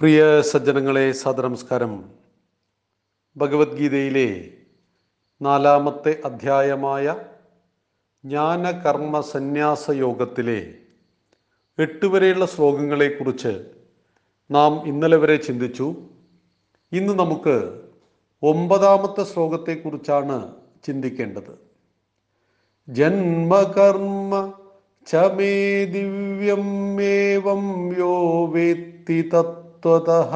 പ്രിയ സജ്ജനങ്ങളെ സദനമസ്കാരം ഭഗവത്ഗീതയിലെ നാലാമത്തെ അധ്യായമായ ജ്ഞാനകർമ്മ സന്യാസ യോഗത്തിലെ എട്ട് വരെയുള്ള ശ്ലോകങ്ങളെക്കുറിച്ച് നാം ഇന്നലെ വരെ ചിന്തിച്ചു. ഇന്ന് നമുക്ക് ഒമ്പതാമത്തെ ശ്ലോകത്തെക്കുറിച്ചാണ് ചിന്തിക്കേണ്ടത്. ജന്മകർമ്മ ചമേ ദിവ്യം ഏവം യോ വേത്തി തത്വതഃ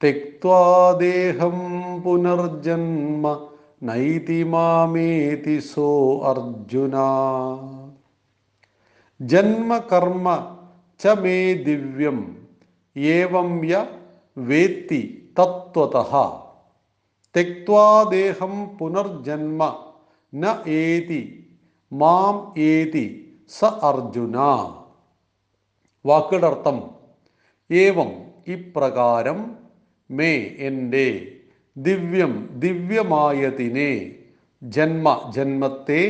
തെക്വാ ദേഹം പുനർജന്മ നൈതി മാമേതി സോ അർജുന ജന്മകർമ്മ ച മേ ദിവ്യം ഏവം യ വേത്തി തത്വതഃ തെക്വാ ദേഹം പുനർജന്മ ന ഏതി മാം ഏതി സ അർജുന വാക്കുകളുടെ അർത്ഥം ഏവം ഇപ്രകാരം മേ എന്റെ ദിവ്യം ദിവ്യമായതിനെ ജന്മ ജന്മത്തെ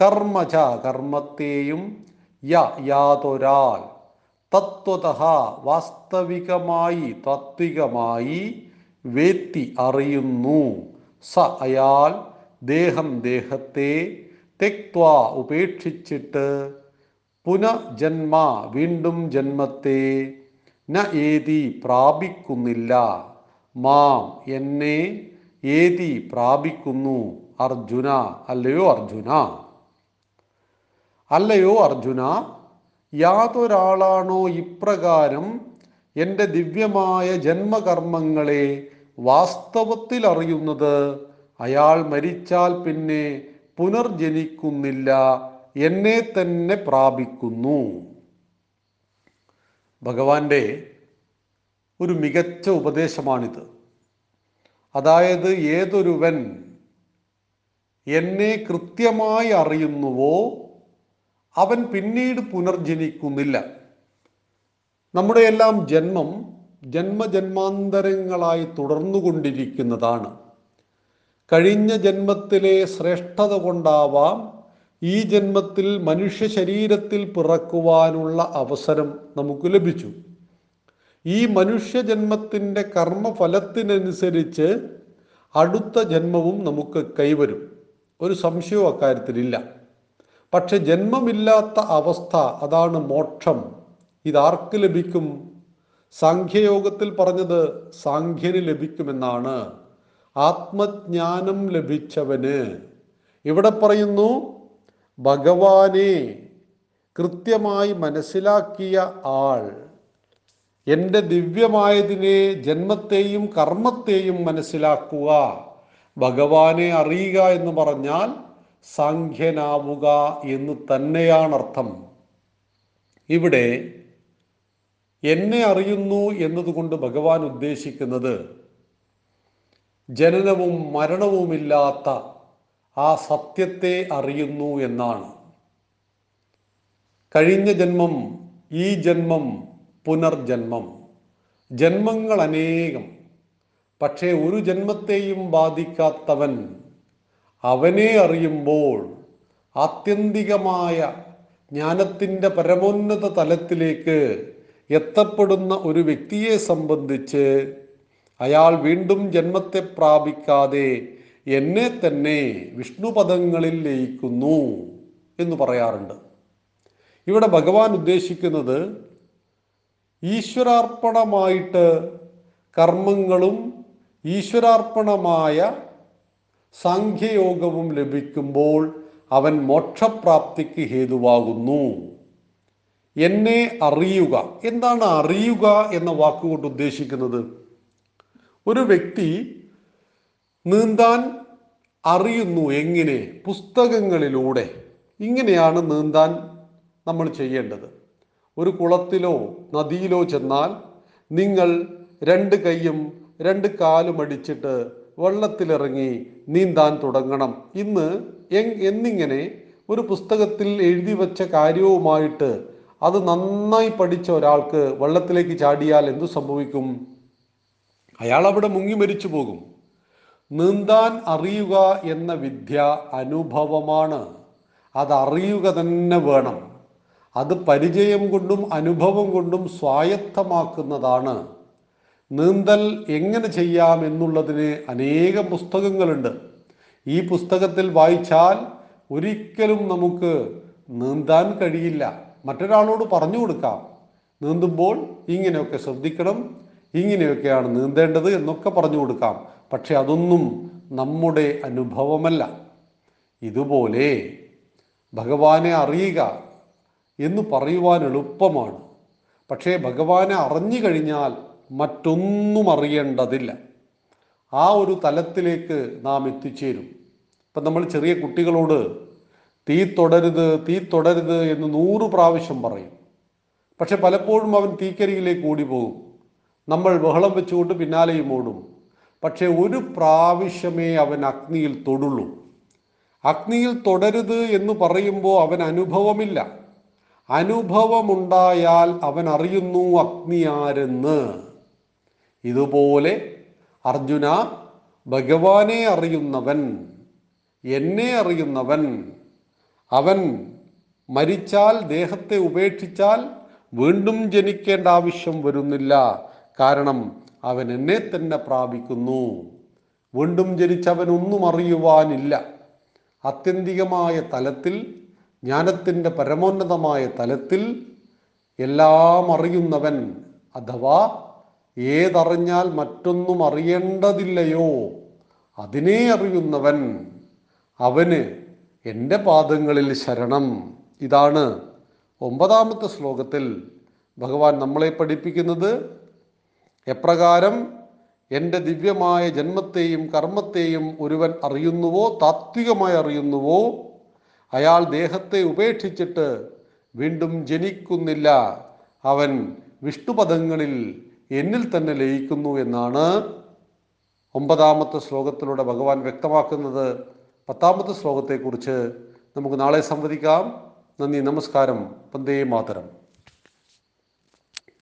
കർമ്മച കർമ്മത്തെയും യ യാതൊരാൾ തത്വത വാസ്തവികമായി താത്വികമായി വേത്തി അറിയുന്നു. സ അയാൾ ദേഹം ദേഹത്തെ തെക്വ ഉപേക്ഷിച്ചിട്ട് പുനജന്മ വീണ്ടും ജന്മത്തെ ന ഏതി പ്രാപിക്കുന്നില്ല. മാം എന്നെ ഏതി പ്രാപിക്കുന്നു അർജുന അല്ലയോ അർജുന? അല്ലയോ അർജുന യാതൊരാളാണോ ഇപ്രകാരം എന്റെ ദിവ്യമായ ജന്മകർമ്മങ്ങളെ വാസ്തവത്തിൽ അറിയുന്നത് അയാൾ മരിച്ചാൽ പിന്നെ പുനർജനിക്കുന്നില്ല എന്നെ തന്നെ പ്രാപിക്കുന്നു. ഭഗവാന്റെ ഒരു മികച്ച ഉപദേശമാണിത്. അതായത് ഏതൊരുവൻ എന്നെ കൃത്യമായി അറിയുന്നുവോ അവൻ പിന്നീട് പുനർജനിക്കുന്നില്ല. നമ്മുടെ എല്ലാം ജന്മം ജന്മജന്മാന്തരങ്ങളായി തുടർന്നുകൊണ്ടിരിക്കുന്നതാണ്. കഴിഞ്ഞ ജന്മത്തിലെ ശ്രേഷ്ഠത കൊണ്ടാവാം ഈ ജന്മത്തിൽ മനുഷ്യ ശരീരത്തിൽ പിറക്കുവാനുള്ള അവസരം നമുക്ക് ലഭിച്ചു. ഈ മനുഷ്യ ജന്മത്തിന്റെ കർമ്മഫലത്തിനനുസരിച്ച് അടുത്ത ജന്മവും നമുക്ക് കൈവരും. ഒരു സംശയവും അക്കാര്യത്തിലില്ല. പക്ഷെ ജന്മമില്ലാത്ത അവസ്ഥ അതാണ് മോക്ഷം. ഇതാർക്ക് ലഭിക്കും? സാഖ്യയോഗത്തിൽ പറഞ്ഞത് സാഖ്യന് ലഭിക്കുമെന്നാണ്. ആത്മജ്ഞാനം ലഭിച്ചവന്. ഇവിടെ പറയുന്നു ഭഗവാനെ കൃത്യമായി മനസ്സിലാക്കിയ ആൾ എന്റെ ദിവ്യമായതിനെ ജന്മത്തെയും കർമ്മത്തെയും മനസ്സിലാക്കുക. ഭഗവാനെ അറിയുക എന്ന് പറഞ്ഞാൽ സാഖ്യനാവുക എന്ന് തന്നെയാണ് അർത്ഥം ഇവിടെ എന്നെ അറിയുന്നു എന്നതുകൊണ്ട് ഭഗവാൻ ഉദ്ദേശിക്കുന്നത് ജനനവും മരണവുമില്ലാത്ത ആ സത്യത്തെ അറിയുന്നു എന്നാണ്. കഴിഞ്ഞ ജന്മം ഈ ജന്മം പുനർജന്മം. ജന്മങ്ങൾ അനേകം. പക്ഷേ ഒരു ജന്മത്തെയും ബാധിക്കാത്തവൻ അവനെ അറിയുമ്പോൾ ആത്യന്തികമായ ജ്ഞാനത്തിന്റെ പരമോന്നത തലത്തിലേക്ക് എത്തപ്പെടുന്ന ഒരു വ്യക്തിയെ സംബന്ധിച്ച് അയാൾ വീണ്ടും ജന്മത്തെ പ്രാപിക്കാതെ എന്നെ തന്നെ വിഷ്ണുപദങ്ങളിൽ ലയിക്കുന്നു എന്ന് പറയാറുണ്ട്. ഇവിടെ ഭഗവാൻ ഉദ്ദേശിക്കുന്നത് ഈശ്വരാർപ്പണമായിട്ട് കർമ്മങ്ങളും ഈശ്വരാർപ്പണമായ സാഖ്യയോഗവും ലഭിക്കുമ്പോൾ അവൻ മോക്ഷപ്രാപ്തിക്ക് ഹേതുവാകുന്നു. എന്നെ അറിയുക. എന്താണ് അറിയുക എന്ന വാക്കുകൊണ്ട് ഉദ്ദേശിക്കുന്നത്? ഒരു വ്യക്തി നീന്താൻ അറിയുന്നു എങ്ങനെ? പുസ്തകങ്ങളിലൂടെ. ഇങ്ങനെയാണ് നീന്താൻ നമ്മൾ ചെയ്യേണ്ടത്. ഒരു കുളത്തിലോ നദിയിലോ ചെന്നാൽ നിങ്ങൾ രണ്ട് കൈയും രണ്ട് കാലും അടിച്ചിട്ട് വെള്ളത്തിലിറങ്ങി നീന്താൻ തുടങ്ങണം. ഇന്ന് എന്നിങ്ങനെ ഒരു പുസ്തകത്തിൽ എഴുതി വച്ച കാര്യവുമായിട്ട് അത് നന്നായി പഠിച്ച ഒരാൾക്ക് വെള്ളത്തിലേക്ക് ചാടിയാൽ എന്തു സംഭവിക്കും? അയാൾ അവിടെ മുങ്ങി മരിച്ചു പോകും. നീന്താൻ അറിയുക എന്ന വിദ്യ അനുഭവമാണ്. അതറിയുക തന്നെ വേണം. അത് പരിചയം കൊണ്ടും അനുഭവം കൊണ്ടും സ്വായത്തമാക്കുന്നതാണ്. നീന്തൽ എങ്ങനെ ചെയ്യാം എന്നുള്ളതിന് അനേകം പുസ്തകങ്ങളുണ്ട്. ഈ പുസ്തകത്തിൽ വായിച്ചാൽ ഒരിക്കലും നമുക്ക് നീന്താൻ കഴിയില്ല. മറ്റൊരാളോട് പറഞ്ഞു കൊടുക്കാം. നീന്തുമ്പോൾ ഇങ്ങനെയൊക്കെ ശ്രദ്ധിക്കണം ഇങ്ങനെയൊക്കെയാണ് നീന്തേണ്ടത് എന്നൊക്കെ പറഞ്ഞു കൊടുക്കാം. പക്ഷെ അതൊന്നും നമ്മുടെ അനുഭവമല്ല. ഇതുപോലെ ഭഗവാനെ അറിയുക എന്ന് പറയുവാൻ എളുപ്പമാണ്. പക്ഷേ ഭഗവാനെ അറിഞ്ഞു കഴിഞ്ഞാൽ മറ്റൊന്നും അറിയേണ്ടതില്ല. ആ ഒരു തലത്തിലേക്ക് നാം എത്തിച്ചേരും. ഇപ്പം നമ്മൾ ചെറിയ കുട്ടികളോട് തീ തൊടരുത് തീ തൊടരുത് എന്ന് നൂറ് പ്രാവശ്യം പറയും. പക്ഷെ പലപ്പോഴും അവൻ തീക്കരിയിലേക്ക് ഓടി പോകും നമ്മൾ ബഹളം വെച്ചുകൊണ്ട് പിന്നാലെയും ഓടും. പക്ഷെ ഒരു പ്രാവശ്യമേ അവൻ അഗ്നിയിൽ തൊടുള്ളൂ. അഗ്നിയിൽ തൊടരുത് എന്ന് പറയുമ്പോൾ അവൻ അനുഭവമില്ല. അനുഭവമുണ്ടായാൽ അവൻ അറിയുന്നു അഗ്നി ആരെന്ന്. ഇതുപോലെ അർജുന ഭഗവാനെ അറിയുന്നവൻ എന്നെ അറിയുന്നവൻ അവൻ മരിച്ചാൽ ദേഹത്തെ ഉപേക്ഷിച്ചാൽ വീണ്ടും ജനിക്കേണ്ട ആവശ്യം വരുന്നില്ല. കാരണം അവൻ എന്നെ തന്നെ പ്രാപിക്കുന്നു. വീണ്ടും ജനിച്ചവൻ ഒന്നും അറിയുവാനില്ല. ആത്യന്തികമായ തലത്തിൽ ജ്ഞാനത്തിന്റെ പരമോന്നതമായ തലത്തിൽ എല്ലാം അറിയുന്നവൻ അഥവാ ഏതറിഞ്ഞാൽ മറ്റൊന്നും അറിയേണ്ടതില്ലയോ അതിനെ അറിയുന്നവൻ അവന് എന്റെ പാദങ്ങളിൽ ശരണം. ഇതാണ് ഒമ്പതാമത്തെ ശ്ലോകത്തിൽ ഭഗവാൻ നമ്മളെ പഠിപ്പിക്കുന്നത്. എപ്രകാരം എന്റെ ദിവ്യമായ ജന്മത്തെയും കർമ്മത്തെയും ഒരുവൻ അറിയുന്നുവോ താത്വികമായി അറിയുന്നുവോ? അയാൾ ദേഹത്തെ ഉപേക്ഷിച്ചിട്ട് വീണ്ടും ജനിക്കുന്നില്ല. അവൻ വിഷ്ണുപദങ്ങളിൽ എന്നിൽ തന്നെ ലയിക്കുന്നു എന്നാണ് ഒമ്പതാമത്തെ ശ്ലോകത്തിലൂടെ ഭഗവാൻ വ്യക്തമാക്കുന്നത്. പത്താമത്തെ ശ്ലോകത്തെക്കുറിച്ച് നമുക്ക് നാളെ സംവദിക്കാം. നന്ദി നമസ്കാരം. വന്ദേ മാതരം.